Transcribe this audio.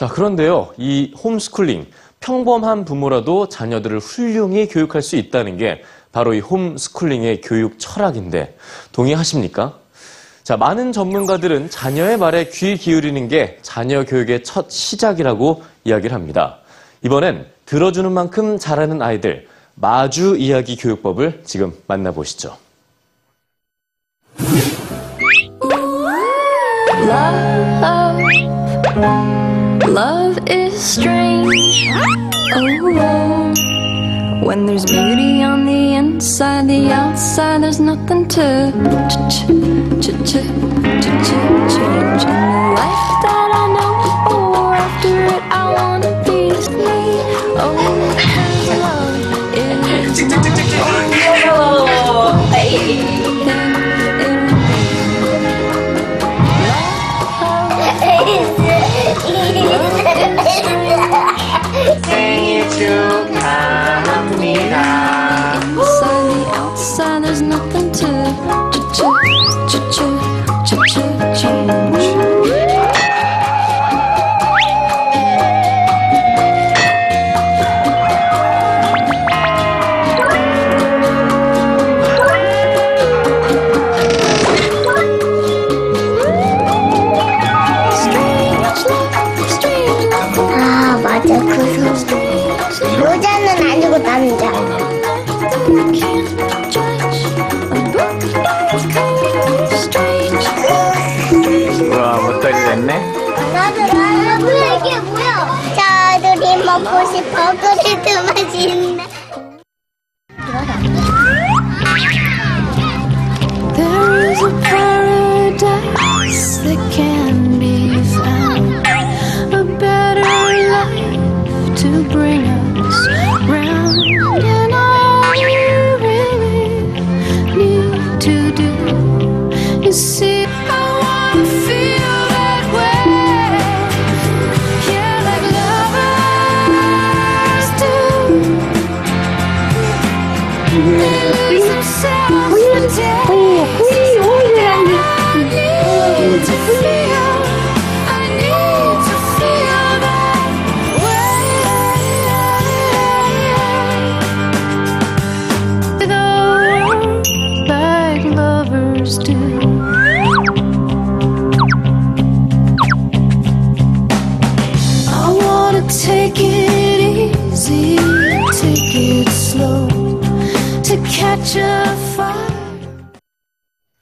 자, 그런데요. 이 홈스쿨링, 평범한 부모라도 자녀들을 훌륭히 교육할 수 있다는 게 바로 이 홈스쿨링의 교육 철학인데 동의하십니까? 자, 많은 전문가들은 자녀의 말에 귀 기울이는 게 자녀 교육의 첫 시작이라고 이야기를 합니다. 이번엔 들어주는 만큼 잘하는 아이들 마주 이야기 교육법을 지금 만나보시죠. Love, is strange. Oh, when there's beauty on the inside, the outside, there's nothing to ch ch ch ch ch change. 생일 축하합니다. inside, the outside, there's nothing to ch ch Strange. 우와, 못다리 됐네? 나도 나도 이게 뭐야? 저들이 먹고 싶어 그래도 맛있네. There is a paradise that can Oh, yeah. 这方。